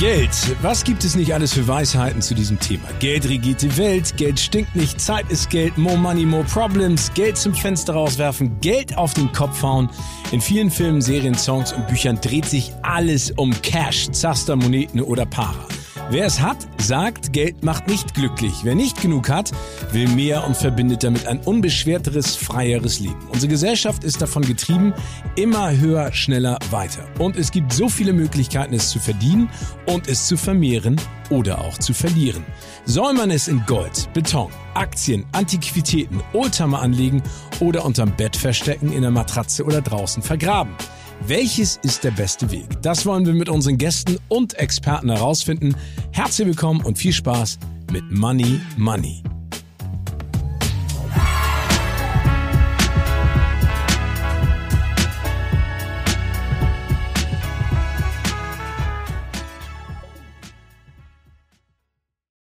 Geld. Was gibt es nicht alles für Weisheiten zu diesem Thema? Geld regiert die Welt, Geld stinkt nicht, Zeit ist Geld, more money, more problems, Geld zum Fenster rauswerfen, Geld auf den Kopf hauen. In vielen Filmen, Serien, Songs und Büchern dreht sich alles um Cash, Zaster, Moneten oder Para. Wer es hat, sagt, Geld macht nicht glücklich. Wer nicht genug hat, will mehr und verbindet damit ein unbeschwerteres, freieres Leben. Unsere Gesellschaft ist davon getrieben, immer höher, schneller, weiter. Und es gibt so viele Möglichkeiten, es zu verdienen und es zu vermehren oder auch zu verlieren. Soll man es in Gold, Beton, Aktien, Antiquitäten, Oldtimer anlegen oder unterm Bett verstecken, in der Matratze oder draußen vergraben? Welches ist der beste Weg? Das wollen wir mit unseren Gästen und Experten herausfinden. Herzlich willkommen und viel Spaß mit Money Money.